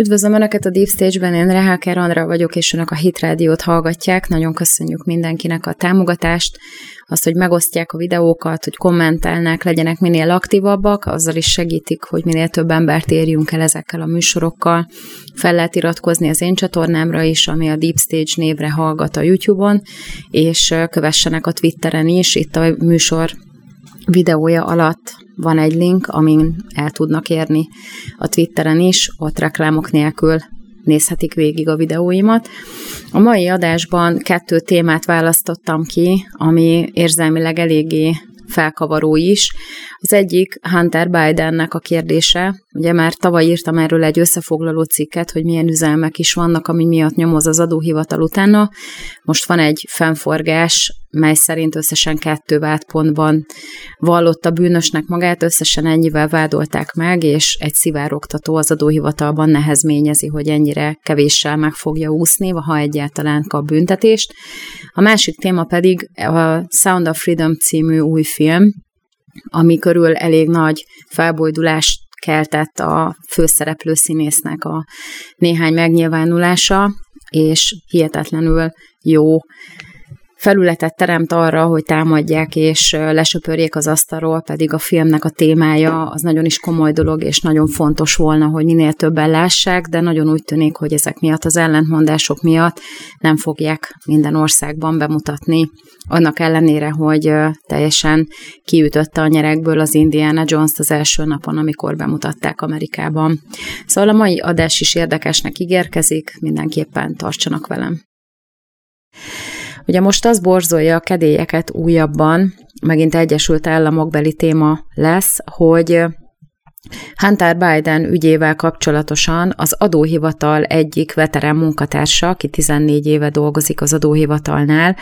Üdvözlöm Önöket a Deep Stage-ben, én Reháker Andra vagyok, és Önök a Hit Rádiót hallgatják. Nagyon köszönjük mindenkinek a támogatást, azt, hogy megosztják a videókat, hogy kommentelnek, legyenek minél aktívabbak, azzal is segítik, hogy minél több embert érjünk el ezekkel a műsorokkal. Fel lehet iratkozni az én csatornámra is, ami a Deep Stage névre hallgat a YouTube-on, és kövessenek a Twitteren is, itt a műsor videója alatt van egy link, amin el tudnak érni a Twitteren is, ott reklámok nélkül nézhetik végig a videóimat. A mai adásban kettő témát választottam ki, ami érzelmileg eléggé felkavaró is. Az egyik Hunter Bidennek a kérdése. Ugye már tavaly írtam erről egy összefoglaló cikket, hogy milyen üzelmek is vannak, ami miatt nyomoz az adóhivatal utána. Most van egy fennforgás, mely szerint összesen kettő vádpontban vallotta bűnösnek magát, összesen ennyivel vádolták meg, és egy szivárogtató az adóhivatalban nehezményezi, hogy ennyire kevéssel meg fogja úszni, ha egyáltalán kap büntetést. A másik téma pedig a Sound of Freedom című új film, ami körül elég nagy felbojdulást keltett a főszereplő színésznek a néhány megnyilvánulása, és hihetetlenül jó felületet teremt arra, hogy támadják és lesöpörjék az asztalról, pedig a filmnek a témája az nagyon is komoly dolog, és nagyon fontos volna, hogy minél többen lássák, de nagyon úgy tűnik, hogy ezek miatt, az ellentmondások miatt nem fogják minden országban bemutatni. Annak ellenére, hogy teljesen kiütötte a nyerekből az Indiana Jones az első napon, amikor bemutatták Amerikában. Szóval a mai adás is érdekesnek ígérkezik, mindenképpen tartsanak velem. Ugye most az borzolja a kedélyeket újabban, megint Egyesült Államokbeli téma lesz, hogy Hunter Biden ügyével kapcsolatosan az adóhivatal egyik veterán munkatársa, aki 14 éve dolgozik az adóhivatalnál,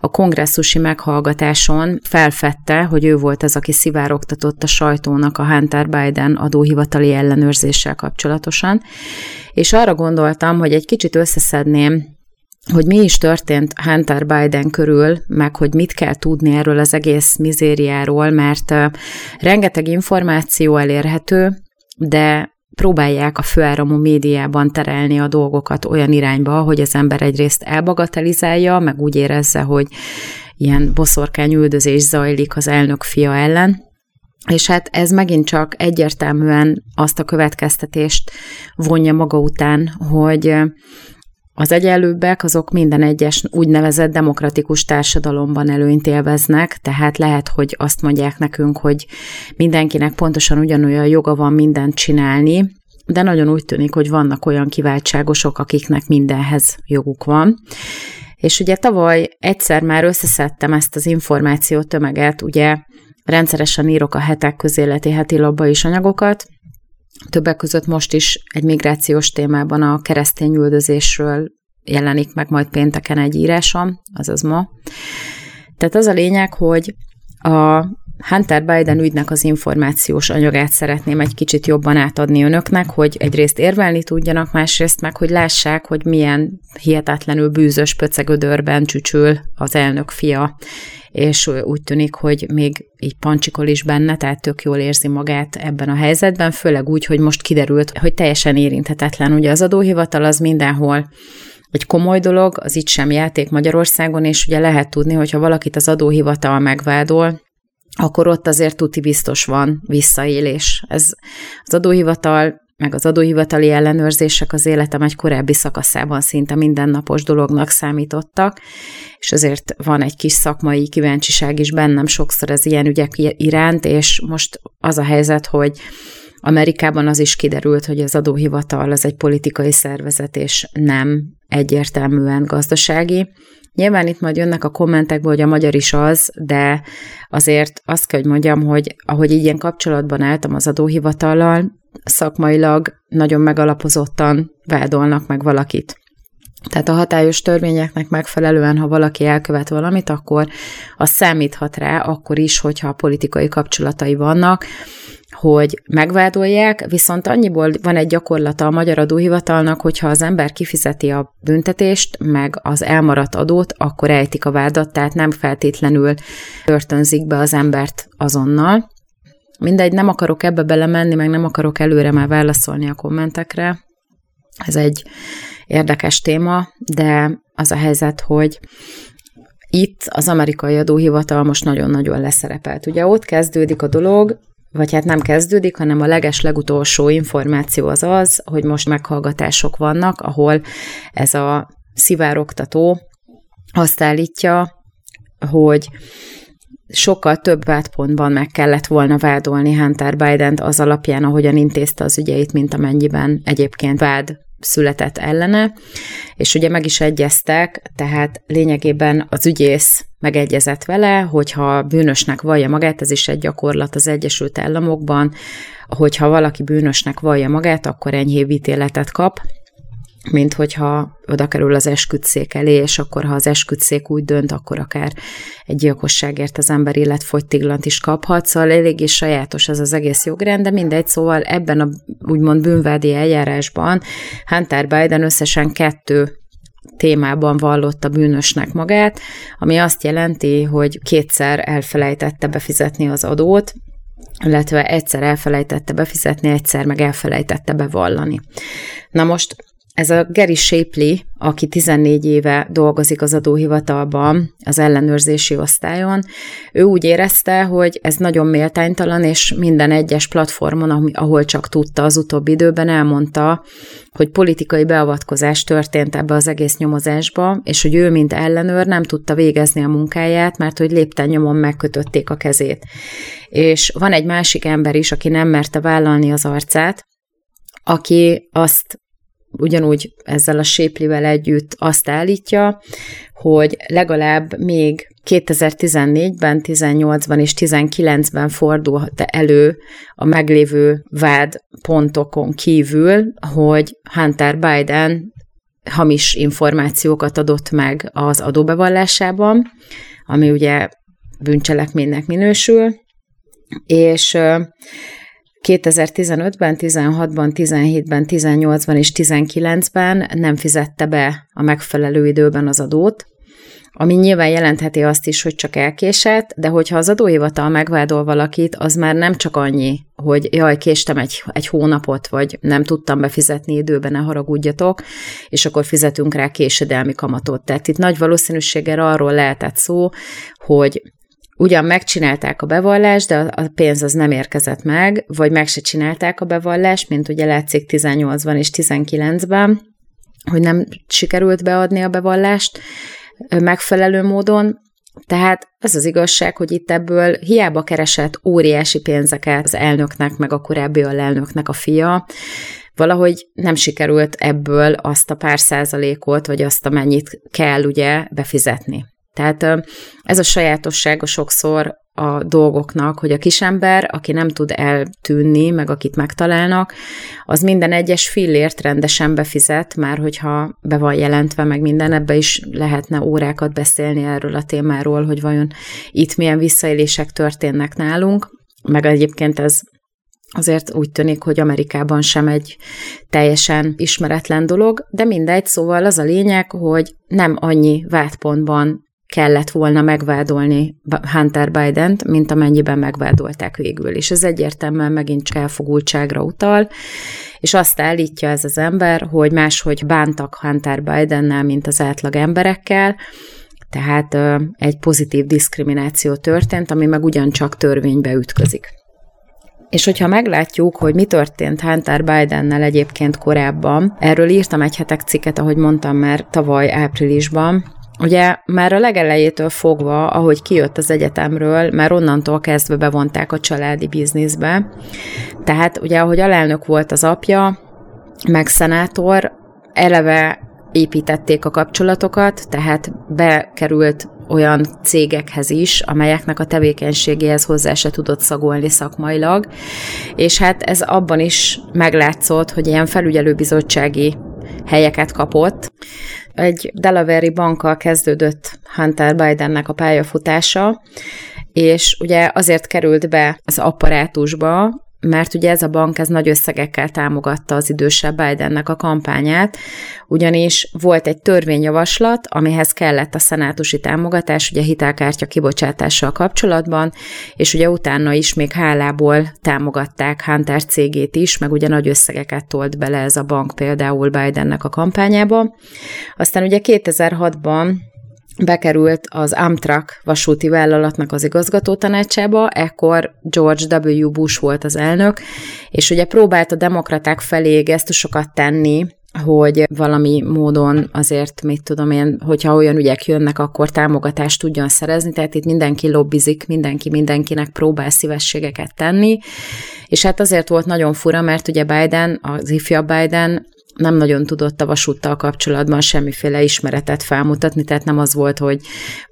a kongresszusi meghallgatáson felfedte, hogy ő volt az, aki szivárogtatott a sajtónak a Hunter Biden adóhivatali ellenőrzéssel kapcsolatosan, és arra gondoltam, hogy egy kicsit összeszedném hogy mi is történt Hunter Biden körül, meg hogy mit kell tudni erről az egész mizériáról, mert rengeteg információ elérhető, de próbálják a főáramú médiában terelni a dolgokat olyan irányba, hogy az ember egyrészt elbagatelizálja, meg úgy érezze, hogy ilyen boszorkány üldözés zajlik az elnök fia ellen, és hát ez megint csak egyértelműen azt a következtetést vonja maga után, hogy az egyenlőbbek azok minden egyes úgynevezett demokratikus társadalomban előnyt élveznek, tehát lehet, hogy azt mondják nekünk, hogy mindenkinek pontosan ugyanolyan joga van mindent csinálni, de nagyon úgy tűnik, hogy vannak olyan kiváltságosok, akiknek mindenhez joguk van. És ugye tavaly egyszer már összeszedtem ezt az információ tömeget, ugye rendszeresen írok a hetek közéleti heti labba is anyagokat, Többek között most is egy migrációs témában a keresztény üldözésről jelenik meg majd pénteken egy írásom, azaz ma. Tehát az a lényeg, hogy a Hunter Biden ügynek az információs anyagát szeretném egy kicsit jobban átadni önöknek, hogy egyrészt érvelni tudjanak, másrészt meg, hogy lássák, hogy milyen hihetetlenül bűzös pöcegödörben csücsül az elnök fia, és úgy tűnik, hogy még így pancsikol is benne, tehát tök jól érzi magát ebben a helyzetben, főleg úgy, hogy most kiderült, hogy teljesen érinthetetlen. Ugye az adóhivatal az mindenhol egy komoly dolog, az itt sem játék Magyarországon, és ugye lehet tudni, hogyha valakit az adóhivatal megvádol, akkor ott azért tuti biztos van visszaélés. Ez az adóhivatal meg az adóhivatali ellenőrzések az életem egy korábbi szakaszában szinte mindennapos dolognak számítottak, és azért van egy kis szakmai kíváncsiság is bennem sokszor az ilyen ügyek iránt, és most az a helyzet, hogy Amerikában az is kiderült, hogy az adóhivatal az egy politikai szervezet, és nem egyértelműen gazdasági. Nyilván itt majd jönnek a kommentekből, hogy a magyar is az, de azért azt kell, hogy mondjam, hogy ahogy ilyen kapcsolatban álltam az adóhivatallal, szakmailag nagyon megalapozottan vádolnak meg valakit. Tehát a hatályos törvényeknek megfelelően, ha valaki elkövet valamit, akkor az számíthat rá, akkor is, hogyha politikai kapcsolatai vannak, hogy megvádolják, viszont annyiból van egy gyakorlata a magyar adóhivatalnak, hogyha az ember kifizeti a büntetést, meg az elmaradt adót, akkor ejtik a vádat, tehát nem feltétlenül börtönzik be az embert azonnal. Mindegy, nem akarok ebbe belemenni, meg nem akarok előre már válaszolni a kommentekre. Ez egy érdekes téma, de az a helyzet, hogy itt az amerikai adóhivatal most nagyon-nagyon leszerepelt. Ugye ott kezdődik a dolog, vagy hát nem kezdődik, hanem a leges legutolsó információ az az, hogy most meghallgatások vannak, ahol ez a szivároktató azt állítja, hogy sokkal több vádpontban meg kellett volna vádolni Hunter Biden-t az alapján, ahogyan intézte az ügyeit, mint amennyiben egyébként vád született ellene, és ugye meg is egyeztek, tehát lényegében az ügyész megegyezett vele, hogyha bűnösnek vallja magát, ez is egy gyakorlat az Egyesült Államokban, hogyha valaki bűnösnek vallja magát, akkor enyhébb ítéletet kap, mint hogyha oda kerül az esküdszék elé, és akkor, ha az esküdszék úgy dönt, akkor akár egy gyilkosságért az ember életfogytiglant is kaphat, szóval eléggé sajátos ez az egész jogrend, de mindegy, szóval ebben a úgymond bűnvádi eljárásban Hunter Biden összesen kettő témában vallotta bűnösnek magát, ami azt jelenti, hogy kétszer elfelejtette befizetni az adót, illetve egyszer elfelejtette befizetni, egyszer meg elfelejtette bevallani. Na most ez a Gary Shapley, aki 14 éve dolgozik az adóhivatalban, az ellenőrzési osztályon, ő úgy érezte, hogy ez nagyon méltánytalan, és minden egyes platformon, ahol csak tudta az utóbbi időben, elmondta, hogy politikai beavatkozás történt ebbe az egész nyomozásba, és hogy ő, mint ellenőr nem tudta végezni a munkáját, mert hogy lépten nyomon megkötötték a kezét. És van egy másik ember is, aki nem merte vállalni az arcát, aki azt ugyanúgy ezzel a séplivel együtt azt állítja, hogy legalább még 2014-ben, 18-ban és 19-ben fordult elő a meglévő vád pontokon kívül, hogy Hunter Biden hamis információkat adott meg az adóbevallásában, ami ugye bűncselekménynek minősül, és 2015-ben, 16-ban, 17-ben, 18-ban és 19-ben nem fizette be a megfelelő időben az adót, ami nyilván jelentheti azt is, hogy csak elkésett, de hogyha az adóhivatal megvádol valakit, az már nem csak annyi, hogy jaj, késtem egy, egy hónapot, vagy nem tudtam befizetni időben, ne haragudjatok, és akkor fizetünk rá késedelmi kamatot. Tehát itt nagy valószínűséggel arról lehetett szó, hogy ugyan megcsinálták a bevallást, de a pénz az nem érkezett meg, vagy meg se csinálták a bevallást, mint ugye látszik 18-ban és 19-ben, hogy nem sikerült beadni a bevallást megfelelő módon, tehát az az igazság, hogy itt ebből hiába keresett óriási pénzeket az elnöknek, meg a korábbi alelnöknek a fia, valahogy nem sikerült ebből azt a pár százalékot, vagy azt, amennyit kell ugye befizetni. Tehát ez a sajátossága sokszor a dolgoknak, hogy a kisember, aki nem tud eltűnni, meg akit megtalálnak, az minden egyes fillért rendesen befizet, már hogyha be van jelentve, meg minden, ebbe is lehetne órákat beszélni erről a témáról, hogy vajon itt milyen visszaélések történnek nálunk, meg egyébként ez azért úgy tűnik, hogy Amerikában sem egy teljesen ismeretlen dolog, de mindegy, szóval az a lényeg, hogy nem annyi vádpontban kellett volna megvádolni Hunter Biden-t, mint amennyiben megvádolták végül. És ez egyértelműen megint csak elfogultságra utal, és azt állítja ez az ember, hogy máshogy bántak Hunter Bidennel, mint az átlag emberekkel, tehát egy pozitív diszkrimináció történt, ami meg ugyancsak törvénybe ütközik. És hogyha meglátjuk, hogy mi történt Hunter Bidennel egyébként korábban, erről írtam egy hetek cikket, ahogy mondtam már tavaly áprilisban, Ugye már a legelejétől fogva, ahogy kijött az egyetemről, már onnantól kezdve bevonták a családi bizniszbe. Tehát ugye, ahogy alelnök volt az apja, meg szenátor, eleve építették a kapcsolatokat, tehát bekerült olyan cégekhez is, amelyeknek a tevékenységéhez hozzá se tudott szagolni szakmailag, és hát ez abban is meglátszott, hogy ilyen felügyelőbizottsági helyeket kapott, egy Delaware-i bankkal kezdődött Hunter Bidennek a pályafutása, és ugye azért került be az apparátusba, mert ugye ez a bank ez nagy összegekkel támogatta az idősebb Bidennek a kampányát, ugyanis volt egy törvényjavaslat, amihez kellett a szenátusi támogatás, ugye hitelkártya kibocsátással kapcsolatban, és ugye utána is még hálából támogatták Hunter cégét is, meg ugye nagy összegeket tolt bele ez a bank például Bidennek a kampányába. Aztán ugye 2006-ban bekerült az Amtrak vasúti vállalatnak az igazgató tanácsába, ekkor George W. Bush volt az elnök, és ugye próbált a demokraták felé gesztusokat tenni, hogy valami módon azért, mit tudom én, hogyha olyan ügyek jönnek, akkor támogatást tudjon szerezni, tehát itt mindenki lobbizik, mindenki mindenkinek próbál szívességeket tenni, és hát azért volt nagyon fura, mert ugye Biden, az ifjabb Biden nem nagyon tudott a vasúttal kapcsolatban semmiféle ismeretet felmutatni, tehát nem az volt, hogy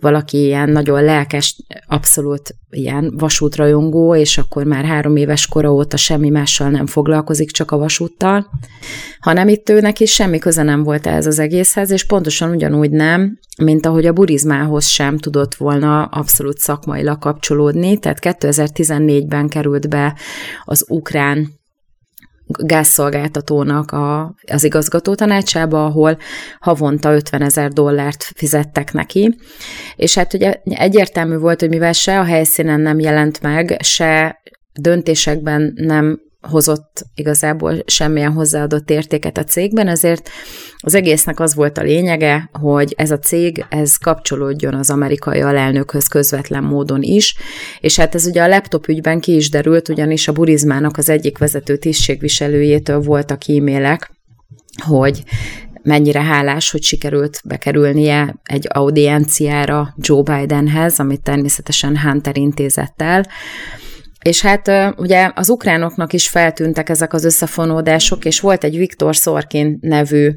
valaki ilyen nagyon lelkes, abszolút ilyen vasútrajongó, és akkor már három éves kora óta semmi mással nem foglalkozik, csak a vasúttal, hanem itt őnek is semmi köze nem volt ehhez az egészhez, és pontosan ugyanúgy nem, mint ahogy a burizmához sem tudott volna abszolút szakmailag kapcsolódni, tehát 2014-ben került be az ukrán gázszolgáltatónak a, az igazgató tanácsába, ahol havonta 50 ezer dollárt fizettek neki, és hát ugye egyértelmű volt, hogy mivel se a helyszínen nem jelent meg, se döntésekben nem hozott igazából semmilyen hozzáadott értéket a cégben, ezért az egésznek az volt a lényege, hogy ez a cég, ez kapcsolódjon az amerikai alelnökhöz közvetlen módon is, és hát ez ugye a laptop ügyben ki is derült, ugyanis a Burizmának az egyik vezető tisztségviselőjétől voltak e-mailek, hogy mennyire hálás, hogy sikerült bekerülnie egy audienciára Joe Bidenhez, amit természetesen Hunter intézett el, és hát ugye az ukránoknak is feltűntek ezek az összefonódások, és volt egy Viktor Szorkin nevű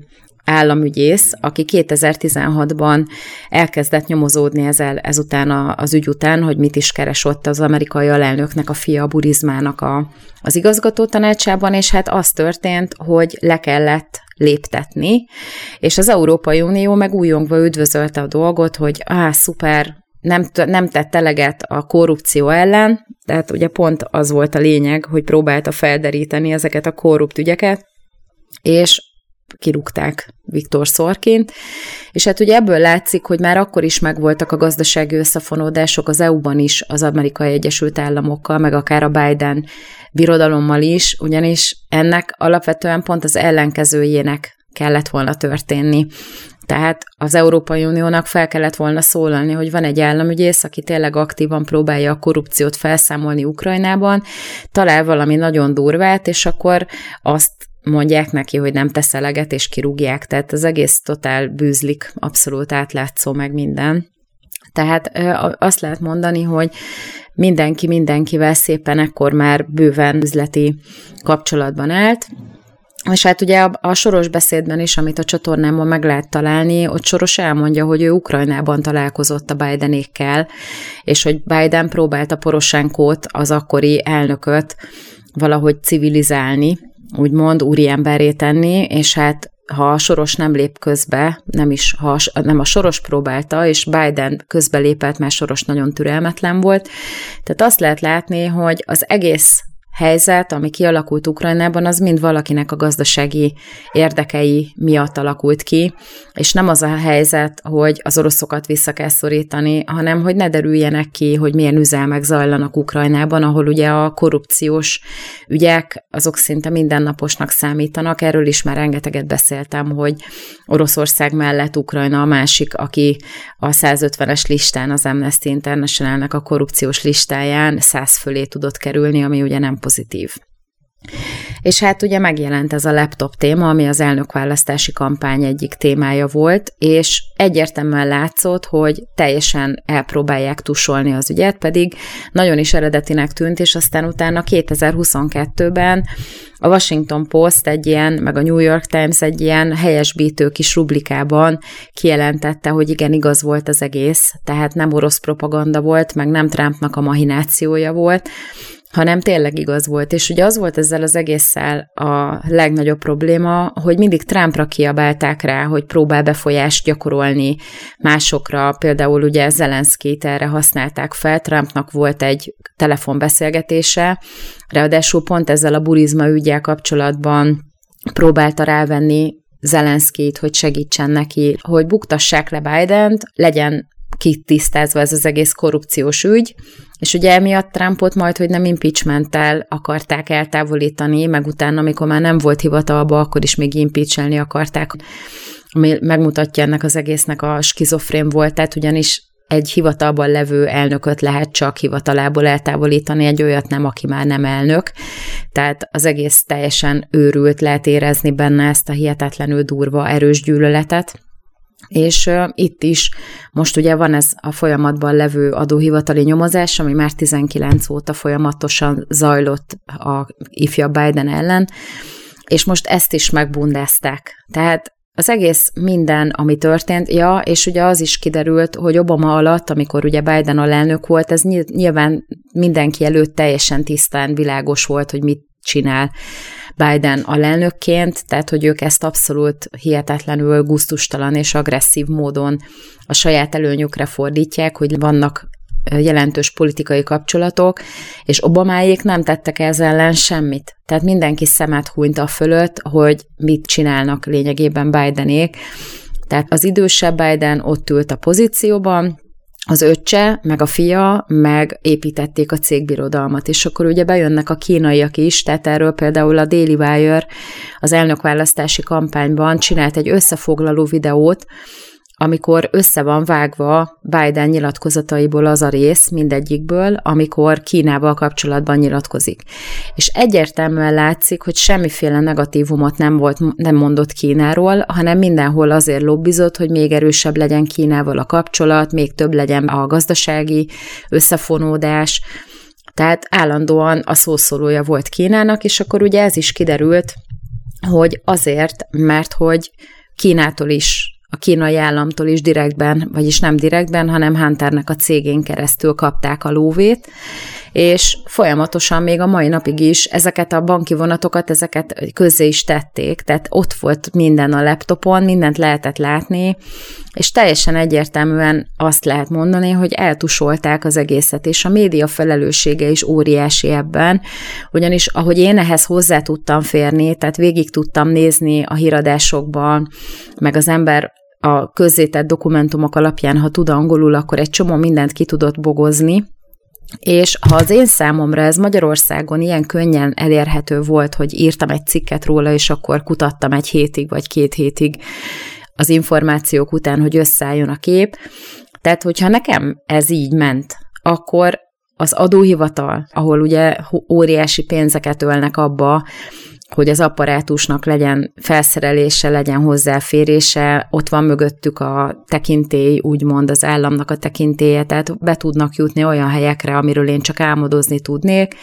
államügyész, aki 2016-ban elkezdett nyomozódni ezzel, ezután a, az ügy után, hogy mit is keresott az amerikai alelnöknek a fia a Burizmának a, az igazgató tanácsában, és hát az történt, hogy le kellett léptetni, és az Európai Unió meg újongva üdvözölte a dolgot, hogy á, szuper, nem, nem tett eleget a korrupció ellen, tehát ugye pont az volt a lényeg, hogy próbálta felderíteni ezeket a korrupt ügyeket, és kirúgták Viktor Szorként, és hát ugye ebből látszik, hogy már akkor is megvoltak a gazdasági összefonódások az EU-ban is, az Amerikai Egyesült Államokkal, meg akár a Biden birodalommal is, ugyanis ennek alapvetően pont az ellenkezőjének kellett volna történni. Tehát az Európai Uniónak fel kellett volna szólalni, hogy van egy államügyész, aki tényleg aktívan próbálja a korrupciót felszámolni Ukrajnában, talál valami nagyon durvát, és akkor azt mondják neki, hogy nem tesz eleget, és kirúgják. Tehát az egész totál bűzlik, abszolút átlátszó meg minden. Tehát azt lehet mondani, hogy mindenki mindenkivel szépen ekkor már bőven üzleti kapcsolatban állt, és hát ugye a, a Soros beszédben is, amit a csatornámon meg lehet találni, ott Soros elmondja, hogy ő Ukrajnában találkozott a Bidenékkel, és hogy Biden próbálta Poroshenkót, az akkori elnököt valahogy civilizálni, úgymond úriemberé tenni, és hát ha a Soros nem lép közbe, nem is, ha a, nem a Soros próbálta, és Biden közbelépett, mert Soros nagyon türelmetlen volt. Tehát azt lehet látni, hogy az egész helyzet, ami kialakult Ukrajnában, az mind valakinek a gazdasági érdekei miatt alakult ki, és nem az a helyzet, hogy az oroszokat vissza kell szorítani, hanem hogy ne derüljenek ki, hogy milyen üzelmek zajlanak Ukrajnában, ahol ugye a korrupciós ügyek, azok szinte mindennaposnak számítanak. Erről is már rengeteget beszéltem, hogy Oroszország mellett Ukrajna a másik, aki a 150-es listán, az Amnesty Internationalnek a korrupciós listáján 100 fölé tudott kerülni, ami ugye nem pozitív. És hát ugye megjelent ez a laptop téma, ami az elnökválasztási kampány egyik témája volt, és egyértelműen látszott, hogy teljesen elpróbálják tusolni az ügyet, pedig nagyon is eredetinek tűnt, és aztán utána 2022-ben a Washington Post egy ilyen, meg a New York Times egy ilyen helyesbítő kis rublikában kijelentette, hogy igen, igaz volt az egész, tehát nem orosz propaganda volt, meg nem Trumpnak a mahinációja volt, hanem tényleg igaz volt. És ugye az volt ezzel az egésszel a legnagyobb probléma, hogy mindig Trumpra kiabálták rá, hogy próbál befolyást gyakorolni másokra, például ugye Zelenszkit erre használták fel, Trumpnak volt egy telefonbeszélgetése, ráadásul pont ezzel a burizma ügyel kapcsolatban próbálta rávenni Zelenszkit, hogy segítsen neki, hogy buktassák le Biden-t, legyen kitisztázva ez az egész korrupciós ügy, és ugye emiatt Trumpot majd, hogy nem impeachmenttel akarták eltávolítani, meg utána, amikor már nem volt hivatalba, akkor is még impeachelni akarták, ami megmutatja ennek az egésznek a skizofrén voltát, ugyanis egy hivatalban levő elnököt lehet csak hivatalából eltávolítani, egy olyat nem, aki már nem elnök. Tehát az egész teljesen őrült, lehet érezni benne ezt a hihetetlenül durva, erős gyűlöletet. És itt is most ugye van ez a folyamatban levő adóhivatali nyomozás, ami már 19 óta folyamatosan zajlott a ifja Biden ellen, és most ezt is megbundázták. Tehát az egész minden, ami történt, ja, és ugye az is kiderült, hogy Obama alatt, amikor ugye Biden alelnök volt, ez nyilván mindenki előtt teljesen tisztán világos volt, hogy mit csinál Biden alelnökként, tehát hogy ők ezt abszolút hihetetlenül guztustalan és agresszív módon a saját előnyükre fordítják, hogy vannak jelentős politikai kapcsolatok, és Obamáék nem tettek ez ellen semmit. Tehát mindenki szemet hunyt a fölött, hogy mit csinálnak lényegében Bidenék. Tehát az idősebb Biden ott ült a pozícióban, az öccse, meg a fia, meg építették a cégbirodalmat, és akkor ugye bejönnek a kínaiak is, tehát erről például a Daily Wire az elnökválasztási kampányban csinált egy összefoglaló videót, amikor össze van vágva Biden nyilatkozataiból az a rész mindegyikből, amikor Kínával kapcsolatban nyilatkozik. És egyértelműen látszik, hogy semmiféle negatívumot nem volt, nem mondott Kínáról, hanem mindenhol azért lobbizott, hogy még erősebb legyen Kínával a kapcsolat, még több legyen a gazdasági összefonódás, tehát állandóan a szószólója volt Kínának, és akkor ugye ez is kiderült, hogy azért, mert hogy Kínától is a kínai államtól is direktben, vagyis nem direktben, hanem Hunternek a cégén keresztül kapták a lóvét, és folyamatosan még a mai napig is ezeket a banki vonatokat, ezeket közzé is tették, tehát ott volt minden a laptopon, mindent lehetett látni, és teljesen egyértelműen azt lehet mondani, hogy eltusolták az egészet, és a média felelőssége is óriási ebben, ugyanis ahogy én ehhez hozzá tudtam férni, tehát végig tudtam nézni a híradásokban, meg az ember a közzétett dokumentumok alapján, ha tud angolul, akkor egy csomó mindent ki tudott bogozni, és ha az én számomra ez Magyarországon ilyen könnyen elérhető volt, hogy írtam egy cikket róla, és akkor kutattam egy hétig vagy két hétig az információk után, hogy összeálljon a kép. Tehát, hogyha nekem ez így ment, akkor az adóhivatal, ahol ugye óriási pénzeket ölnek abba, hogy az apparátusnak legyen felszerelése, legyen hozzáférése, ott van mögöttük a tekintély, úgymond az államnak a tekintélye, tehát be tudnak jutni olyan helyekre, amiről én csak álmodozni tudnék,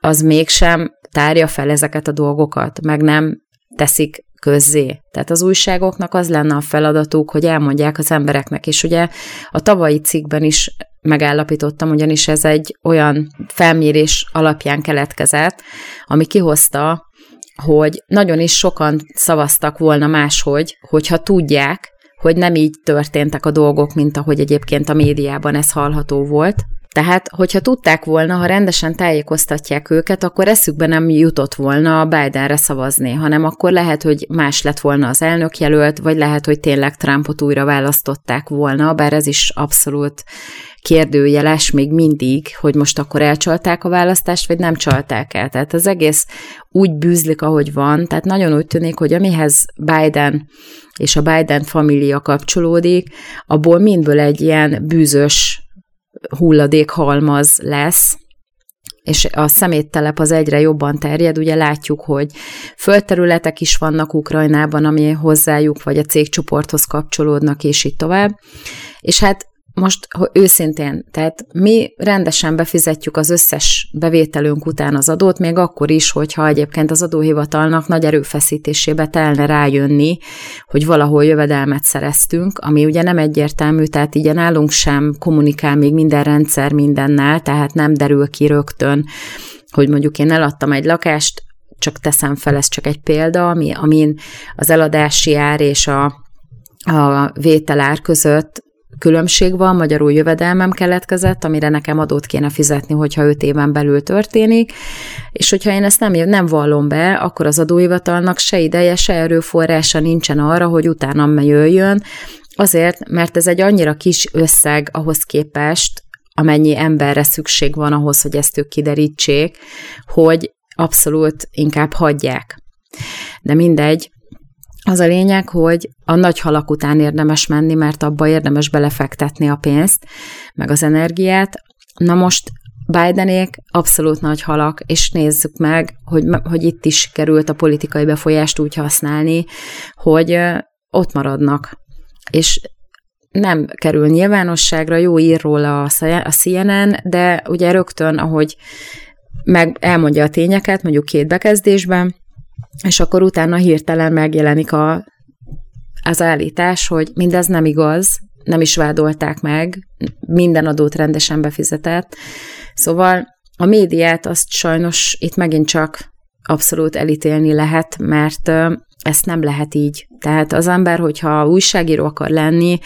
az mégsem tárja fel ezeket a dolgokat, meg nem teszik közzé. Tehát az újságoknak az lenne a feladatuk, hogy elmondják az embereknek, és ugye a tavalyi cikkben is megállapítottam, ugyanis ez egy olyan felmérés alapján keletkezett, ami kihozta, hogy nagyon is sokan szavaztak volna máshogy, hogyha tudják, hogy nem így történtek a dolgok, mint ahogy egyébként a médiában ez hallható volt. Tehát, hogyha tudták volna, ha rendesen tájékoztatják őket, akkor eszükbe nem jutott volna a Bidenre szavazni, hanem akkor lehet, hogy más lett volna az elnökjelölt, vagy lehet, hogy tényleg Trumpot újra választották volna, bár ez is abszolút kérdőjeles még mindig, hogy most akkor elcsalták a választást, vagy nem csalták el. Tehát az egész úgy bűzlik, ahogy van, tehát nagyon úgy tűnik, hogy amihez Biden és a Biden família kapcsolódik, abból mindből egy ilyen bűzös hulladékhalmaz lesz, és a szeméttelep az egyre jobban terjed, ugye látjuk, hogy földterületek is vannak Ukrajnában, ami hozzájuk, vagy a cégcsoporthoz kapcsolódnak, és így tovább. És hát most hogy őszintén, tehát mi rendesen befizetjük az összes bevételünk után az adót, még akkor is, hogyha egyébként az adóhivatalnak nagy erőfeszítésébe telne rájönni, hogy valahol jövedelmet szereztünk, ami ugye nem egyértelmű, tehát így nálunk sem kommunikál még minden rendszer mindennel, tehát nem derül ki rögtön, hogy mondjuk én eladtam egy lakást, csak teszem fel, ez csak egy példa, ami, amin az eladási ár és a, a vételár között különbség van, magyarul jövedelmem keletkezett, amire nekem adót kéne fizetni, hogyha öt éven belül történik, és hogyha én ezt nem, nem vallom be, akkor az adóhivatalnak se ideje, se erőforrása nincsen arra, hogy utána jöjjön, azért, mert ez egy annyira kis összeg ahhoz képest, amennyi emberre szükség van ahhoz, hogy ezt ők kiderítsék, hogy abszolút inkább hagyják. De mindegy, az a lényeg, hogy a nagy halak után érdemes menni, mert abba érdemes belefektetni a pénzt, meg az energiát. Na most Bidenék abszolút nagy halak, és nézzük meg, hogy, hogy itt is került a politikai befolyást úgy használni, hogy ott maradnak. És nem kerül nyilvánosságra, jó ír róla a CNN, de ugye rögtön, ahogy meg elmondja a tényeket, mondjuk két bekezdésben, és akkor utána hirtelen megjelenik a, az állítás, hogy mindez nem igaz, nem is vádolták meg, minden adót rendesen befizetett. Szóval a médiát azt sajnos itt megint csak abszolút elítélni lehet, mert ezt nem lehet így. Tehát az ember, hogyha újságíró akar lenni,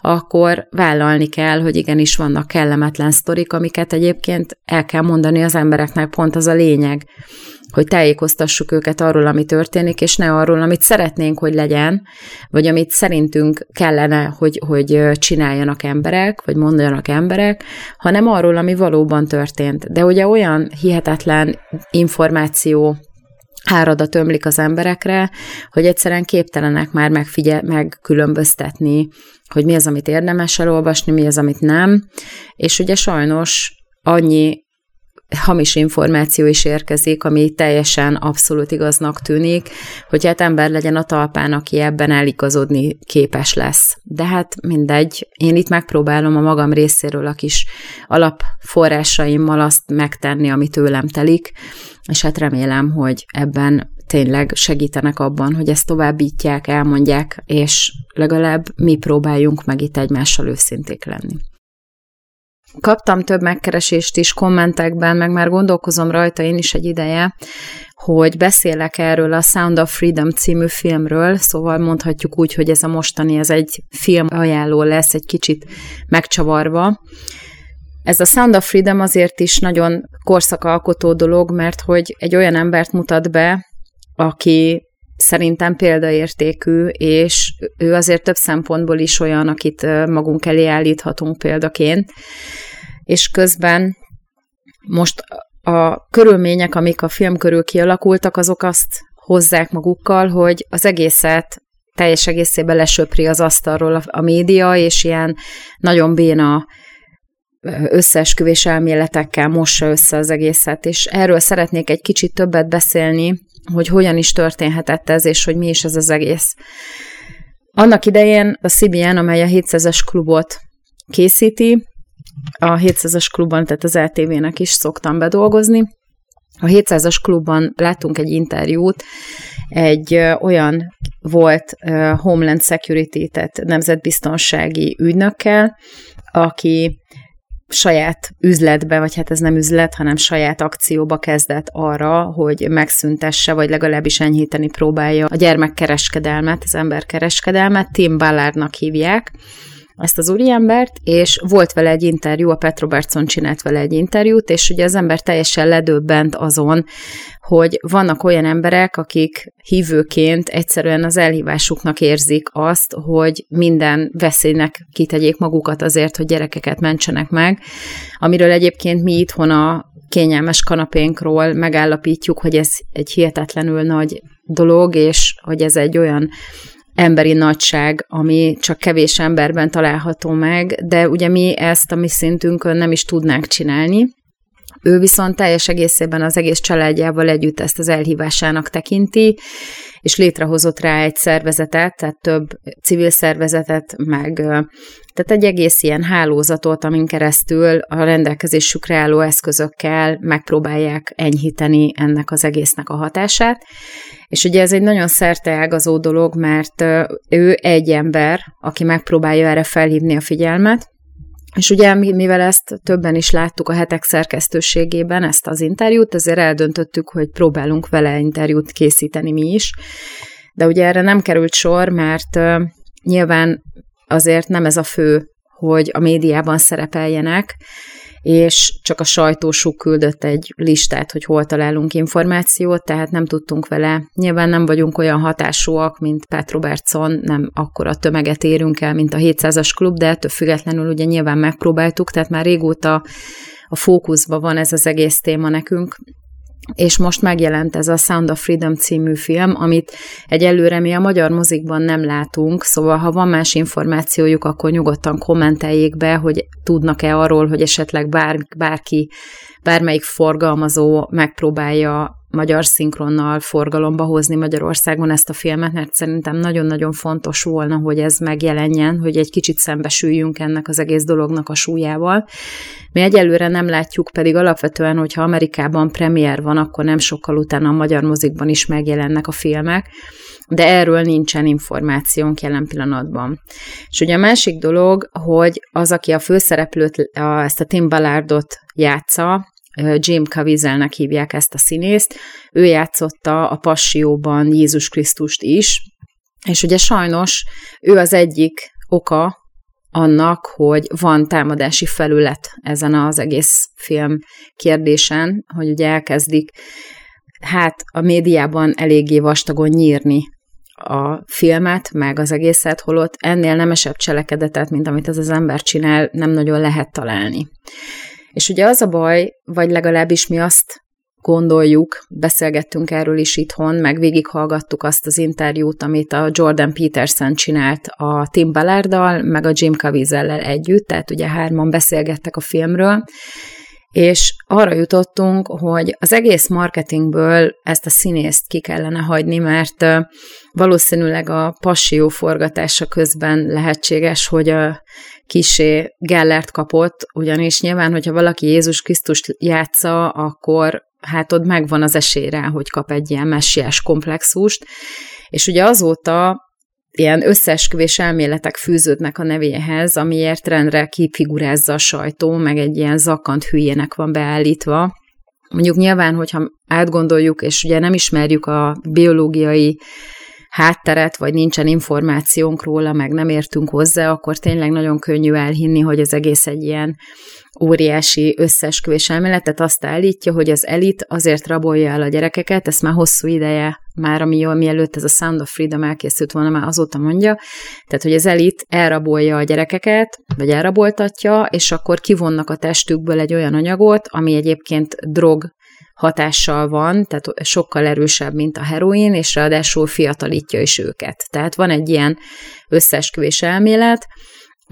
akkor vállalni kell, hogy igenis vannak kellemetlen sztorik, amiket egyébként el kell mondani az embereknek, pont az a lényeg hogy tájékoztassuk őket arról, ami történik, és ne arról, amit szeretnénk, hogy legyen, vagy amit szerintünk kellene, hogy, hogy csináljanak emberek, vagy mondjanak emberek, hanem arról, ami valóban történt. De ugye olyan hihetetlen információ áradat ömlik az emberekre, hogy egyszerűen képtelenek már megfigyel, megkülönböztetni, hogy mi az, amit érdemes elolvasni, mi az, amit nem, és ugye sajnos annyi hamis információ is érkezik, ami teljesen abszolút igaznak tűnik, hogy hát ember legyen a talpán, aki ebben eligazodni képes lesz. De hát mindegy, én itt megpróbálom a magam részéről a kis alapforrásaimmal azt megtenni, ami tőlem telik, és hát remélem, hogy ebben tényleg segítenek abban, hogy ezt továbbítják, elmondják, és legalább mi próbáljunk meg itt egymással őszinték lenni. Kaptam több megkeresést is kommentekben, meg már gondolkozom rajta én is egy ideje, hogy beszélek erről a Sound of Freedom című filmről, szóval mondhatjuk úgy, hogy ez a mostani, ez egy film ajánló lesz, egy kicsit megcsavarva. Ez a Sound of Freedom azért is nagyon korszakalkotó dolog, mert hogy egy olyan embert mutat be, aki szerintem példaértékű, és ő azért több szempontból is olyan, akit magunk elé állíthatunk példaként, és közben most a körülmények, amik a film körül kialakultak, azok azt hozzák magukkal, hogy az egészet teljes egészében lesöpri az asztalról a média, és ilyen nagyon béna összeesküvés elméletekkel mossa össze az egészet, és erről szeretnék egy kicsit többet beszélni, hogy hogyan is történhetett ez, és hogy mi is ez az egész. Annak idején a CBN, amely a 700-es klubot készíti, a 700-as klubban, tehát az LTV-nek is szoktam bedolgozni. A 700-as klubban láttunk egy interjút, egy olyan volt Homeland Security, tehát nemzetbiztonsági ügynökkel, aki saját üzletbe, vagy hát ez nem üzlet, hanem saját akcióba kezdett arra, hogy megszüntesse, vagy legalábbis enyhíteni próbálja a gyermekkereskedelmet, az emberkereskedelmet. Tim Ballardnak hívják ezt az úriembert, és volt vele egy interjú, a Pet Robertson csinált vele egy interjút, és ugye az ember teljesen ledöbbent azon, hogy vannak olyan emberek, akik hívőként egyszerűen az elhívásuknak érzik azt, hogy minden veszélynek kitegyék magukat azért, hogy gyerekeket mentsenek meg, amiről egyébként mi itthon a kényelmes kanapénkról megállapítjuk, hogy ez egy hihetetlenül nagy dolog, és hogy ez egy olyan emberi nagyság, ami csak kevés emberben található meg, de ugye mi ezt a mi szintünkön nem is tudnánk csinálni, Ő viszont teljes egészében az egész családjával együtt ezt az elhívásának tekinti, és létrehozott rá egy szervezetet, tehát több civil szervezetet, meg tehát egy egész ilyen hálózatot, amin keresztül a rendelkezésükre álló eszközökkel megpróbálják enyhíteni ennek az egésznek a hatását. És ugye ez egy nagyon ágazó dolog, mert ő egy ember, aki megpróbálja erre felhívni a figyelmet, és ugye, mivel ezt többen is láttuk a hetek szerkesztőségében, ezt az interjút, ezért eldöntöttük, hogy próbálunk vele interjút készíteni mi is. De ugye erre nem került sor, mert nyilván azért nem ez a fő, hogy a médiában szerepeljenek, és csak a sajtósuk küldött egy listát, hogy hol találunk információt, tehát nem tudtunk vele. Nyilván nem vagyunk olyan hatásúak, mint Pat Robertson, nem akkora tömeget érünk el, mint a 700-as klub, de ettől függetlenül ugye nyilván megpróbáltuk, tehát már régóta a fókuszban van ez az egész téma nekünk, és most megjelent ez a Sound of Freedom című film, amit egyelőre mi a magyar mozikban nem látunk, szóval ha van más információjuk, akkor nyugodtan kommenteljék be, hogy tudnak-e arról, hogy esetleg bár, bárki, bármelyik forgalmazó megpróbálja magyar szinkronnal forgalomba hozni Magyarországon ezt a filmet, mert szerintem nagyon-nagyon fontos volna, hogy ez megjelenjen, hogy egy kicsit szembesüljünk ennek az egész dolognak a súlyával. Mi egyelőre nem látjuk, pedig alapvetően, hogyha Amerikában premier van, akkor nem sokkal utána a magyar mozikban is megjelennek a filmek, de erről nincsen információnk jelen pillanatban. És ugye a másik dolog, hogy az, aki a főszereplőt, ezt a Tim Ballardot játsza, Jim Caviezelnek hívják ezt a színészt, ő játszotta a Passió-ban Jézus Krisztust is, és ugye sajnos ő az egyik oka annak, hogy van támadási felület ezen az egész film kérdésen, hogy ugye elkezdik hát a médiában eléggé vastagon nyírni a filmet, meg az egészet, holott ennél nemesebb cselekedetet, mint amit ez az ember csinál, nem nagyon lehet találni. És ugye az a baj, vagy legalábbis mi azt gondoljuk, beszélgettünk erről is itthon, meg végighallgattuk azt az interjút, amit a Jordan Peterson csinált a Tim Ballarddal, meg a Jim Caviezel együtt, tehát ugye hárman beszélgettek a filmről, és arra jutottunk, hogy az egész marketingből ezt a színészt ki kellene hagyni, mert valószínűleg a passió forgatása közben lehetséges, hogy a kisé Gellert kapott, ugyanis nyilván, hogyha valaki Jézus Krisztust játsza, akkor hát ott megvan az esély rá, hogy kap egy ilyen messiás komplexust, és ugye azóta ilyen összeesküvés elméletek fűződnek a nevéhez, amiért rendre kifigurázza a sajtó, meg egy ilyen zakant hülyének van beállítva. Mondjuk nyilván, hogyha átgondoljuk, és ugye nem ismerjük a biológiai hátteret, vagy nincsen információnk róla, meg nem értünk hozzá, akkor tényleg nagyon könnyű elhinni, hogy az egész egy ilyen óriási összeesküvés elméletet azt állítja, hogy az elit azért rabolja el a gyerekeket, ezt már hosszú ideje, már ami jól mielőtt ez a Sound of Freedom elkészült volna, már azóta mondja, tehát hogy az elit elrabolja a gyerekeket, vagy elraboltatja, és akkor kivonnak a testükből egy olyan anyagot, ami egyébként drog hatással van, tehát sokkal erősebb, mint a heroin, és ráadásul fiatalítja is őket. Tehát van egy ilyen összeesküvés elmélet,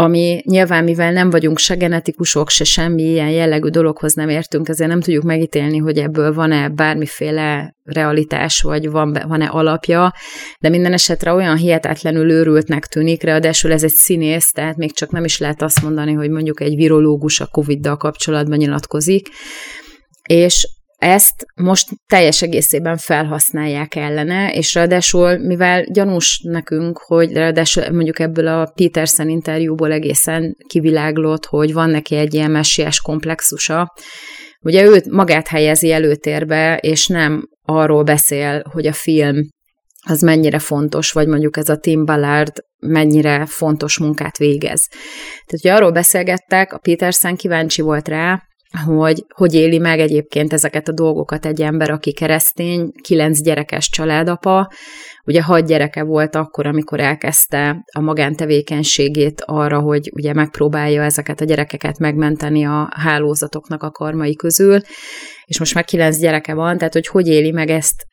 ami nyilván, mivel nem vagyunk se genetikusok, se semmi ilyen jellegű dologhoz nem értünk, ezért nem tudjuk megítélni, hogy ebből van-e bármiféle realitás, vagy van, van-e alapja, de minden esetre olyan hihetetlenül őrültnek tűnik, ráadásul ez egy színész, tehát még csak nem is lehet azt mondani, hogy mondjuk egy virológus a Covid-dal kapcsolatban nyilatkozik, és ezt most teljes egészében felhasználják ellene, és ráadásul, mivel gyanús nekünk, hogy ráadásul mondjuk ebből a Peterson interjúból egészen kiviláglott, hogy van neki egy ilyen messiás komplexusa, ugye ő magát helyezi előtérbe, és nem arról beszél, hogy a film az mennyire fontos, vagy mondjuk ez a Tim Ballard mennyire fontos munkát végez. Tehát ugye arról beszélgettek, a Peterson kíváncsi volt rá, hogy hogy éli meg egyébként ezeket a dolgokat egy ember, aki keresztény, kilenc gyerekes családapa, ugye hat gyereke volt akkor, amikor elkezdte a magántevékenységét arra, hogy ugye megpróbálja ezeket a gyerekeket megmenteni a hálózatoknak a karmai közül, és most már kilenc gyereke van, tehát hogy hogy éli meg ezt,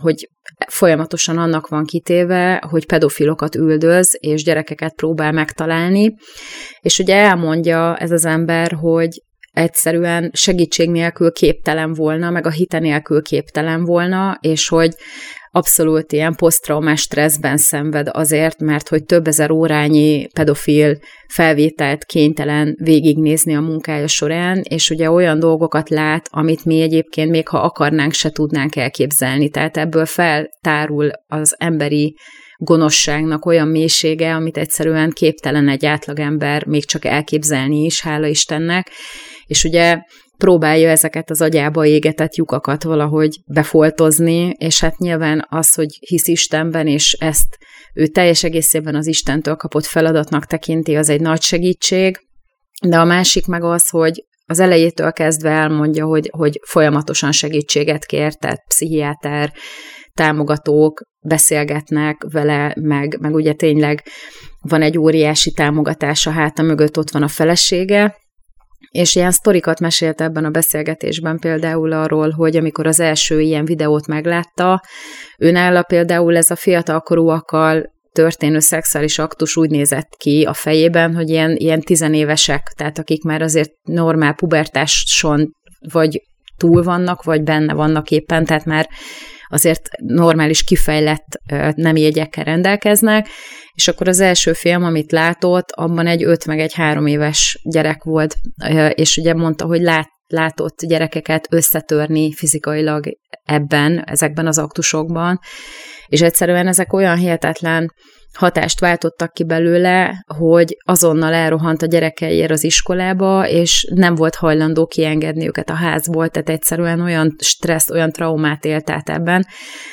hogy folyamatosan annak van kitéve, hogy pedofilokat üldöz, és gyerekeket próbál megtalálni, és ugye elmondja ez az ember, hogy egyszerűen segítség nélkül képtelen volna, meg a hite nélkül képtelen volna, és hogy abszolút ilyen posztraumás stresszben szenved azért, mert hogy több ezer órányi pedofil felvételt kénytelen végignézni a munkája során, és ugye olyan dolgokat lát, amit mi egyébként még ha akarnánk, se tudnánk elképzelni. Tehát ebből feltárul az emberi gonoszságnak olyan mélysége, amit egyszerűen képtelen egy átlagember még csak elképzelni is, hála Istennek. És ugye próbálja ezeket az agyába égetett lyukakat valahogy befoltozni, és hát nyilván az, hogy hisz Istenben, és ezt ő teljes egészében az Istentől kapott feladatnak tekinti, az egy nagy segítség, de a másik meg az, hogy az elejétől kezdve elmondja, hogy, hogy folyamatosan segítséget kér, tehát pszichiáter, támogatók beszélgetnek vele, meg, meg ugye tényleg van egy óriási támogatás a háta mögött, ott van a felesége, és ilyen sztorikat mesélt ebben a beszélgetésben például arról, hogy amikor az első ilyen videót meglátta, őnála például ez a fiatalkorúakkal történő szexuális aktus úgy nézett ki a fejében, hogy ilyen, ilyen tizenévesek, tehát akik már azért normál pubertáson vagy túl vannak, vagy benne vannak éppen, tehát már azért normális kifejlett nem jegyekkel rendelkeznek, és akkor az első film, amit látott, abban egy öt meg egy három éves gyerek volt, és ugye mondta, hogy lát, látott gyerekeket összetörni fizikailag ebben, ezekben az aktusokban, és egyszerűen ezek olyan hihetetlen hatást váltottak ki belőle, hogy azonnal elrohant a gyerekeiért az iskolába, és nem volt hajlandó kiengedni őket a házból, tehát egyszerűen olyan stressz, olyan traumát élt át ebben.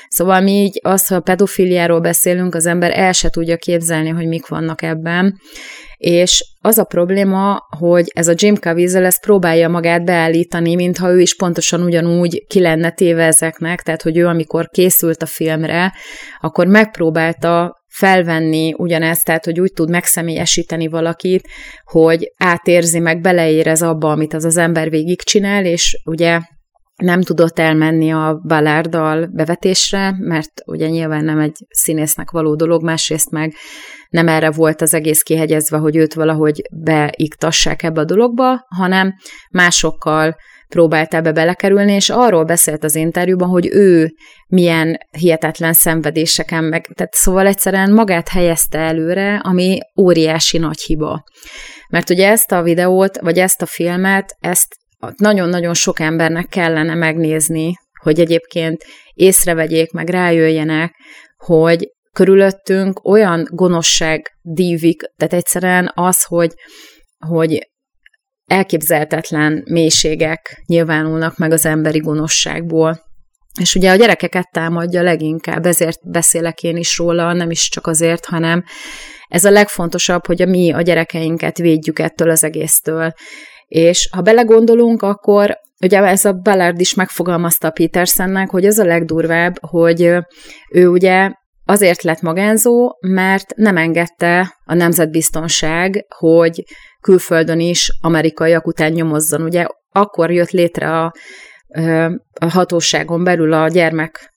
Szóval mi így az, ha a pedofiliáról beszélünk, az ember el se tudja képzelni, hogy mik vannak ebben, és az a probléma, hogy ez a Jim Caviezel ezt próbálja magát beállítani, mintha ő is pontosan ugyanúgy ki lenne téve ezeknek, tehát hogy ő amikor készült a filmre, akkor megpróbálta felvenni ugyanezt, tehát hogy úgy tud megszemélyesíteni valakit, hogy átérzi meg, beleérez abba, amit az az ember végigcsinál, és ugye nem tudott elmenni a Ballárdal bevetésre, mert ugye nyilván nem egy színésznek való dolog, másrészt meg nem erre volt az egész kihegyezve, hogy őt valahogy beiktassák ebbe a dologba, hanem másokkal próbált ebbe belekerülni, és arról beszélt az interjúban, hogy ő milyen hihetetlen szenvedéseken meg, tehát szóval egyszerűen magát helyezte előre, ami óriási nagy hiba. Mert ugye ezt a videót, vagy ezt a filmet, ezt nagyon-nagyon sok embernek kellene megnézni, hogy egyébként észrevegyék, meg rájöjjenek, hogy körülöttünk olyan gonoszság dívik, tehát egyszerűen az, hogy, hogy elképzelhetetlen mélységek nyilvánulnak meg az emberi gonoszságból. És ugye a gyerekeket támadja leginkább, ezért beszélek én is róla, nem is csak azért, hanem ez a legfontosabb, hogy a mi a gyerekeinket védjük ettől az egésztől. És ha belegondolunk, akkor ugye ez a Ballard is megfogalmazta Petersennek, hogy ez a legdurvább, hogy ő ugye azért lett magánzó, mert nem engedte a nemzetbiztonság, hogy külföldön is amerikaiak után nyomozzon. Ugye akkor jött létre a, a hatóságon belül a gyermek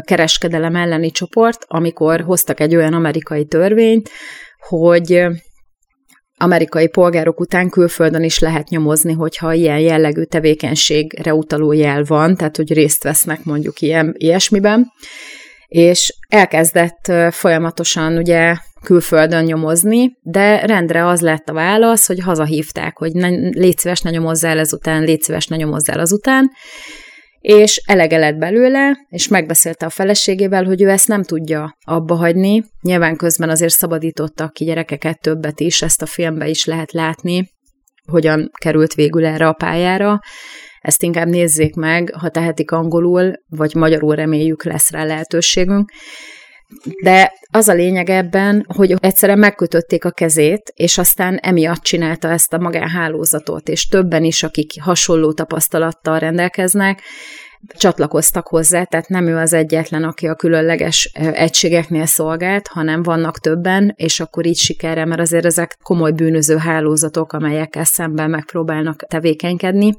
kereskedelem elleni csoport, amikor hoztak egy olyan amerikai törvényt, hogy amerikai polgárok után külföldön is lehet nyomozni, hogyha ilyen jellegű tevékenységre utaló jel van, tehát hogy részt vesznek mondjuk ilyen, ilyesmiben, és elkezdett folyamatosan ugye külföldön nyomozni, de rendre az lett a válasz, hogy hazahívták, hogy ne, légy szíves, ne nyomozzál ezután, légy szíves, ne nyomozzál azután, és elege lett belőle, és megbeszélte a feleségével, hogy ő ezt nem tudja abba hagyni. Nyilván közben azért szabadítottak ki gyerekeket többet is, ezt a filmbe is lehet látni, hogyan került végül erre a pályára. Ezt inkább nézzék meg, ha tehetik angolul, vagy magyarul reméljük lesz rá lehetőségünk. De az a lényeg ebben, hogy egyszerűen megkötötték a kezét, és aztán emiatt csinálta ezt a magánhálózatot, és többen is, akik hasonló tapasztalattal rendelkeznek, csatlakoztak hozzá, tehát nem ő az egyetlen, aki a különleges egységeknél szolgált, hanem vannak többen, és akkor így sikerre, mert azért ezek komoly bűnöző hálózatok, amelyekkel szemben megpróbálnak tevékenykedni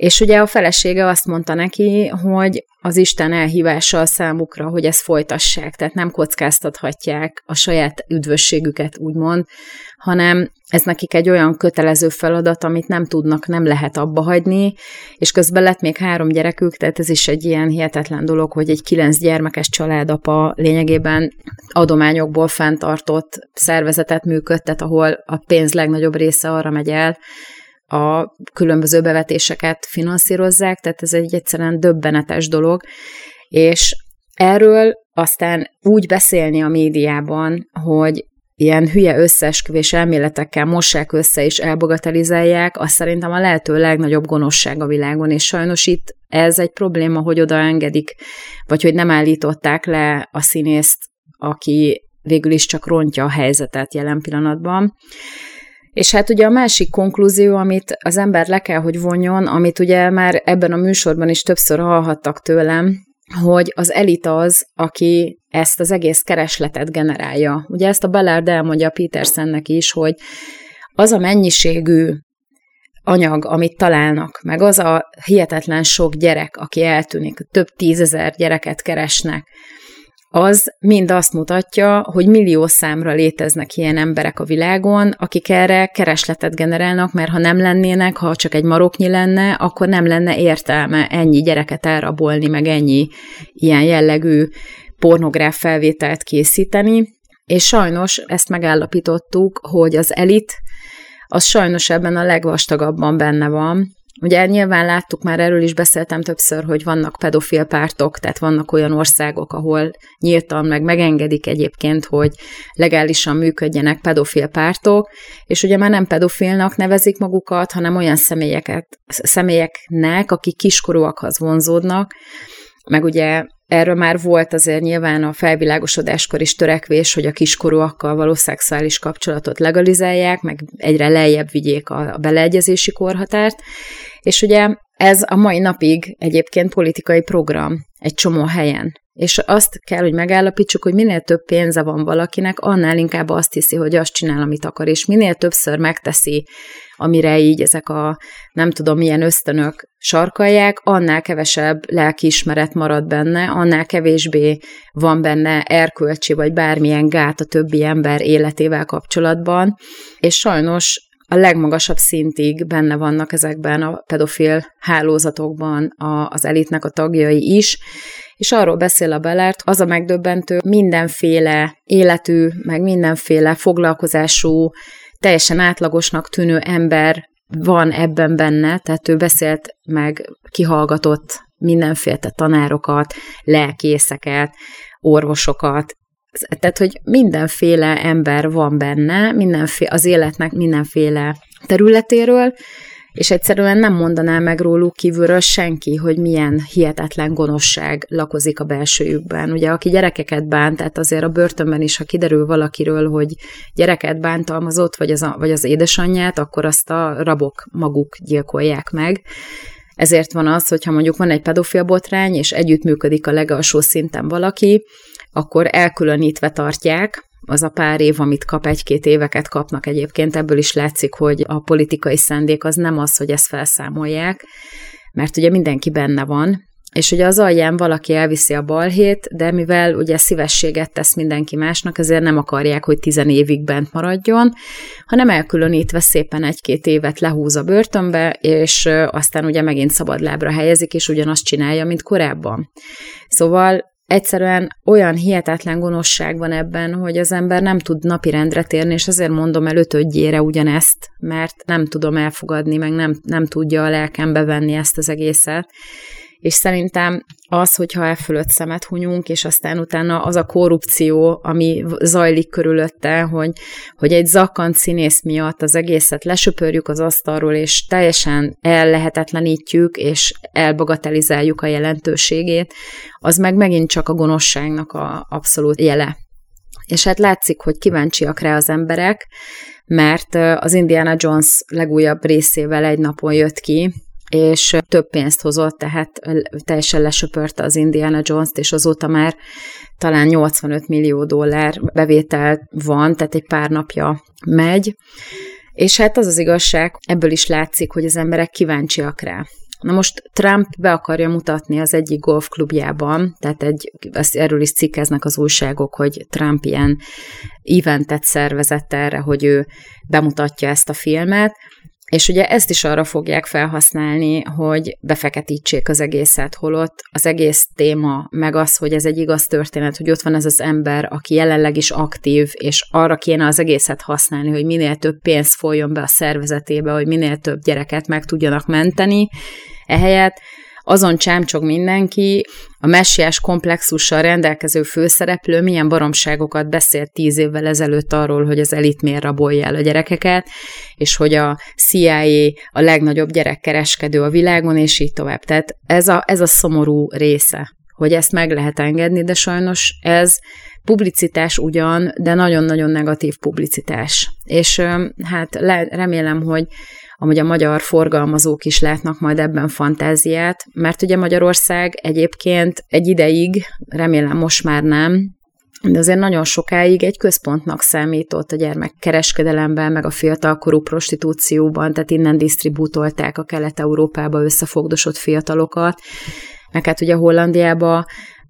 És ugye a felesége azt mondta neki, hogy az Isten elhívása a számukra, hogy ezt folytassák, tehát nem kockáztathatják a saját üdvösségüket, úgymond, hanem ez nekik egy olyan kötelező feladat, amit nem tudnak, nem lehet abba hagyni, és közben lett még három gyerekük, tehát ez is egy ilyen hihetetlen dolog, hogy egy kilenc gyermekes családapa lényegében adományokból fenntartott szervezetet működtet, ahol a pénz legnagyobb része arra megy el, a különböző bevetéseket finanszírozzák, tehát ez egy egyszerűen döbbenetes dolog, és erről aztán úgy beszélni a médiában, hogy ilyen hülye összeesküvés elméletekkel mossák össze és elbogatelizálják, az szerintem a lehető legnagyobb gonoszság a világon, és sajnos itt ez egy probléma, hogy oda engedik, vagy hogy nem állították le a színészt, aki végül is csak rontja a helyzetet jelen pillanatban. És hát ugye a másik konklúzió, amit az ember le kell, hogy vonjon, amit ugye már ebben a műsorban is többször hallhattak tőlem, hogy az elit az, aki ezt az egész keresletet generálja. Ugye ezt a Ballard elmondja Petersennek is, hogy az a mennyiségű anyag, amit találnak, meg az a hihetetlen sok gyerek, aki eltűnik, több tízezer gyereket keresnek, az mind azt mutatja, hogy millió számra léteznek ilyen emberek a világon, akik erre keresletet generálnak, mert ha nem lennének, ha csak egy maroknyi lenne, akkor nem lenne értelme ennyi gyereket elrabolni, meg ennyi ilyen jellegű pornográf felvételt készíteni, és sajnos ezt megállapítottuk, hogy az elit az sajnos ebben a legvastagabban benne van, Ugye nyilván láttuk, már erről is beszéltem többször, hogy vannak pedofil pártok, tehát vannak olyan országok, ahol nyíltan meg megengedik egyébként, hogy legálisan működjenek pedofil pártok, és ugye már nem pedofilnak nevezik magukat, hanem olyan személyeket, személyeknek, akik kiskorúakhoz vonzódnak, meg ugye Erről már volt azért nyilván a felvilágosodáskor is törekvés, hogy a kiskorúakkal való szexuális kapcsolatot legalizálják, meg egyre lejjebb vigyék a beleegyezési korhatárt, és ugye ez a mai napig egyébként politikai program egy csomó helyen. És azt kell, hogy megállapítsuk, hogy minél több pénze van valakinek, annál inkább azt hiszi, hogy azt csinál, amit akar, és minél többször megteszi, amire így ezek a nem tudom milyen ösztönök sarkalják, annál kevesebb lelkiismeret marad benne, annál kevésbé van benne erkölcsi vagy bármilyen gát a többi ember életével kapcsolatban, és sajnos a legmagasabb szintig benne vannak ezekben a pedofil hálózatokban a, az elitnek a tagjai is, és arról beszél a Belert, az a megdöbbentő, mindenféle életű, meg mindenféle foglalkozású, teljesen átlagosnak tűnő ember van ebben benne, tehát ő beszélt meg, kihallgatott mindenféle tanárokat, lelkészeket, orvosokat, tehát, hogy mindenféle ember van benne, mindenféle, az életnek mindenféle területéről, és egyszerűen nem mondaná meg róluk kívülről senki, hogy milyen hihetetlen gonoszság lakozik a belsőjükben. Ugye, aki gyerekeket bánt, tehát azért a börtönben is, ha kiderül valakiről, hogy gyereket bántalmazott, vagy az, a, vagy az édesanyját, akkor azt a rabok maguk gyilkolják meg. Ezért van az, hogyha mondjuk van egy pedofil botrány, és együttműködik a legalsó szinten valaki, akkor elkülönítve tartják, az a pár év, amit kap, egy-két éveket kapnak egyébként, ebből is látszik, hogy a politikai szándék az nem az, hogy ezt felszámolják, mert ugye mindenki benne van, és ugye az alján valaki elviszi a balhét, de mivel ugye szívességet tesz mindenki másnak, ezért nem akarják, hogy tizen évig bent maradjon, hanem elkülönítve szépen egy-két évet lehúz a börtönbe, és aztán ugye megint szabadlábra helyezik, és ugyanazt csinálja, mint korábban. Szóval egyszerűen olyan hihetetlen gonoszság van ebben, hogy az ember nem tud napirendre térni, és azért mondom el ötödjére ugyanezt, mert nem tudom elfogadni, meg nem, nem tudja a lelkem bevenni ezt az egészet. És szerintem az, hogyha e fölött szemet hunyunk, és aztán utána az a korrupció, ami zajlik körülötte, hogy, hogy egy zakkant színész miatt az egészet lesöpörjük az asztalról, és teljesen ellehetetlenítjük, és elbagatelizáljuk a jelentőségét, az meg megint csak a gonoszságnak a abszolút jele. És hát látszik, hogy kíváncsiak rá az emberek, mert az Indiana Jones legújabb részével egy napon jött ki, és több pénzt hozott, tehát teljesen lesöpörte az Indiana Jones-t, és azóta már talán 85 millió dollár bevétel van, tehát egy pár napja megy, és hát az az igazság, ebből is látszik, hogy az emberek kíváncsiak rá. Na most Trump be akarja mutatni az egyik golfklubjában, tehát egy, ezt erről is cikkeznek az újságok, hogy Trump ilyen eventet szervezett erre, hogy ő bemutatja ezt a filmet, és ugye ezt is arra fogják felhasználni, hogy befeketítsék az egészet, holott az egész téma, meg az, hogy ez egy igaz történet, hogy ott van ez az ember, aki jelenleg is aktív, és arra kéne az egészet használni, hogy minél több pénz folyjon be a szervezetébe, hogy minél több gyereket meg tudjanak menteni, ehelyett azon csámcsog mindenki, a messiás komplexussal rendelkező főszereplő milyen baromságokat beszélt tíz évvel ezelőtt arról, hogy az elit miért rabolja el a gyerekeket, és hogy a CIA a legnagyobb gyerekkereskedő a világon, és így tovább. Tehát ez a, ez a szomorú része, hogy ezt meg lehet engedni, de sajnos ez publicitás ugyan, de nagyon-nagyon negatív publicitás. És hát le, remélem, hogy amúgy a magyar forgalmazók is látnak majd ebben fantáziát, mert ugye Magyarország egyébként egy ideig, remélem most már nem, de azért nagyon sokáig egy központnak számított a gyermekkereskedelemben, meg a fiatalkorú prostitúcióban, tehát innen disztribútolták a Kelet-Európába összefogdosott fiatalokat, meg hát ugye Hollandiába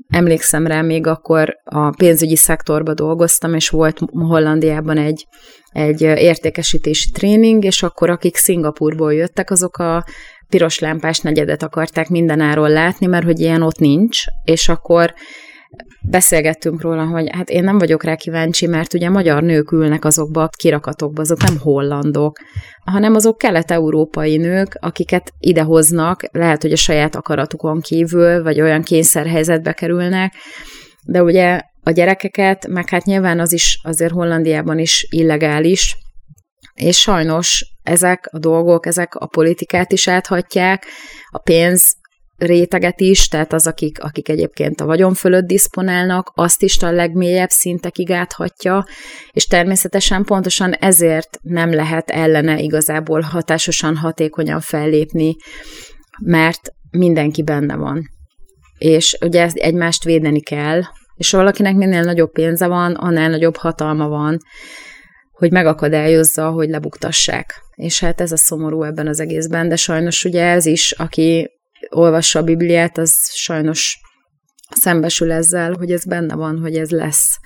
emlékszem rá, még akkor a pénzügyi szektorban dolgoztam, és volt Hollandiában egy egy értékesítési tréning, és akkor akik Szingapurból jöttek, azok a piros lámpás negyedet akarták mindenáról látni, mert hogy ilyen ott nincs, és akkor beszélgettünk róla, hogy hát én nem vagyok rá kíváncsi, mert ugye magyar nők ülnek azokba a kirakatokba, azok nem hollandok, hanem azok kelet-európai nők, akiket idehoznak, lehet, hogy a saját akaratukon kívül, vagy olyan kényszerhelyzetbe kerülnek, de ugye a gyerekeket, meg hát nyilván az is azért Hollandiában is illegális, és sajnos ezek a dolgok, ezek a politikát is áthatják, a pénz réteget is, tehát az, akik, akik egyébként a vagyon fölött diszponálnak, azt is a legmélyebb szintekig áthatja, és természetesen pontosan ezért nem lehet ellene igazából hatásosan, hatékonyan fellépni, mert mindenki benne van. És ugye egymást védeni kell, és valakinek minél nagyobb pénze van, annál nagyobb hatalma van, hogy megakadályozza, hogy lebuktassák. És hát ez a szomorú ebben az egészben, de sajnos ugye ez is, aki olvassa a Bibliát, az sajnos szembesül ezzel, hogy ez benne van, hogy ez lesz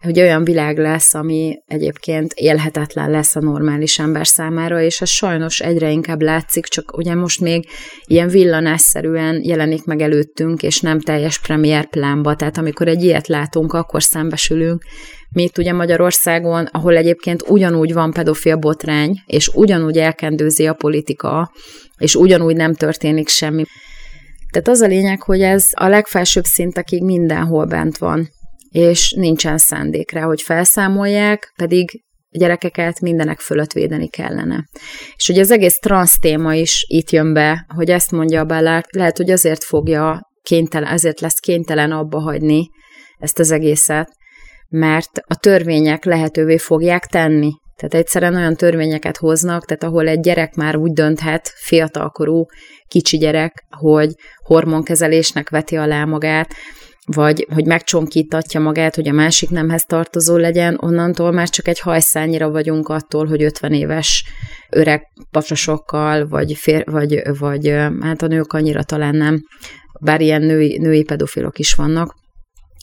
hogy olyan világ lesz, ami egyébként élhetetlen lesz a normális ember számára, és ez sajnos egyre inkább látszik, csak ugye most még ilyen villanásszerűen jelenik meg előttünk, és nem teljes premier plánba, tehát amikor egy ilyet látunk, akkor szembesülünk. Mi itt ugye Magyarországon, ahol egyébként ugyanúgy van pedofil botrány, és ugyanúgy elkendőzi a politika, és ugyanúgy nem történik semmi. Tehát az a lényeg, hogy ez a legfelsőbb szintekig mindenhol bent van és nincsen szándék rá, hogy felszámolják, pedig gyerekeket mindenek fölött védeni kellene. És ugye az egész transz téma is itt jön be, hogy ezt mondja a Bella, lehet, hogy azért fogja kénytelen, ezért lesz kénytelen abba hagyni ezt az egészet, mert a törvények lehetővé fogják tenni. Tehát egyszerűen olyan törvényeket hoznak, tehát ahol egy gyerek már úgy dönthet, fiatalkorú, kicsi gyerek, hogy hormonkezelésnek veti alá magát, vagy hogy megcsonkítatja magát, hogy a másik nemhez tartozó legyen, onnantól már csak egy hajszányira vagyunk attól, hogy 50 éves öreg pacsosokkal, vagy, fér, vagy, vagy hát a nők annyira talán nem, bár ilyen női, női pedofilok is vannak,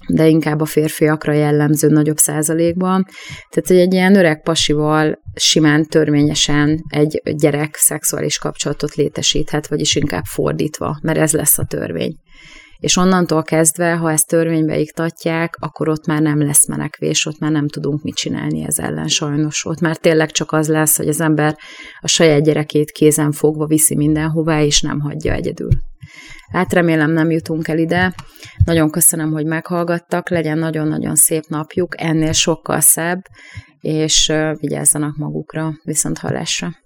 de inkább a férfiakra jellemző nagyobb százalékban. Tehát, hogy egy ilyen öreg pasival simán törvényesen egy gyerek szexuális kapcsolatot létesíthet, vagyis inkább fordítva, mert ez lesz a törvény és onnantól kezdve, ha ezt törvénybe iktatják, akkor ott már nem lesz menekvés, ott már nem tudunk mit csinálni ez ellen sajnos. Ott már tényleg csak az lesz, hogy az ember a saját gyerekét kézen fogva viszi mindenhová, és nem hagyja egyedül. Hát remélem nem jutunk el ide. Nagyon köszönöm, hogy meghallgattak, legyen nagyon-nagyon szép napjuk, ennél sokkal szebb, és vigyázzanak magukra, viszont hallásra.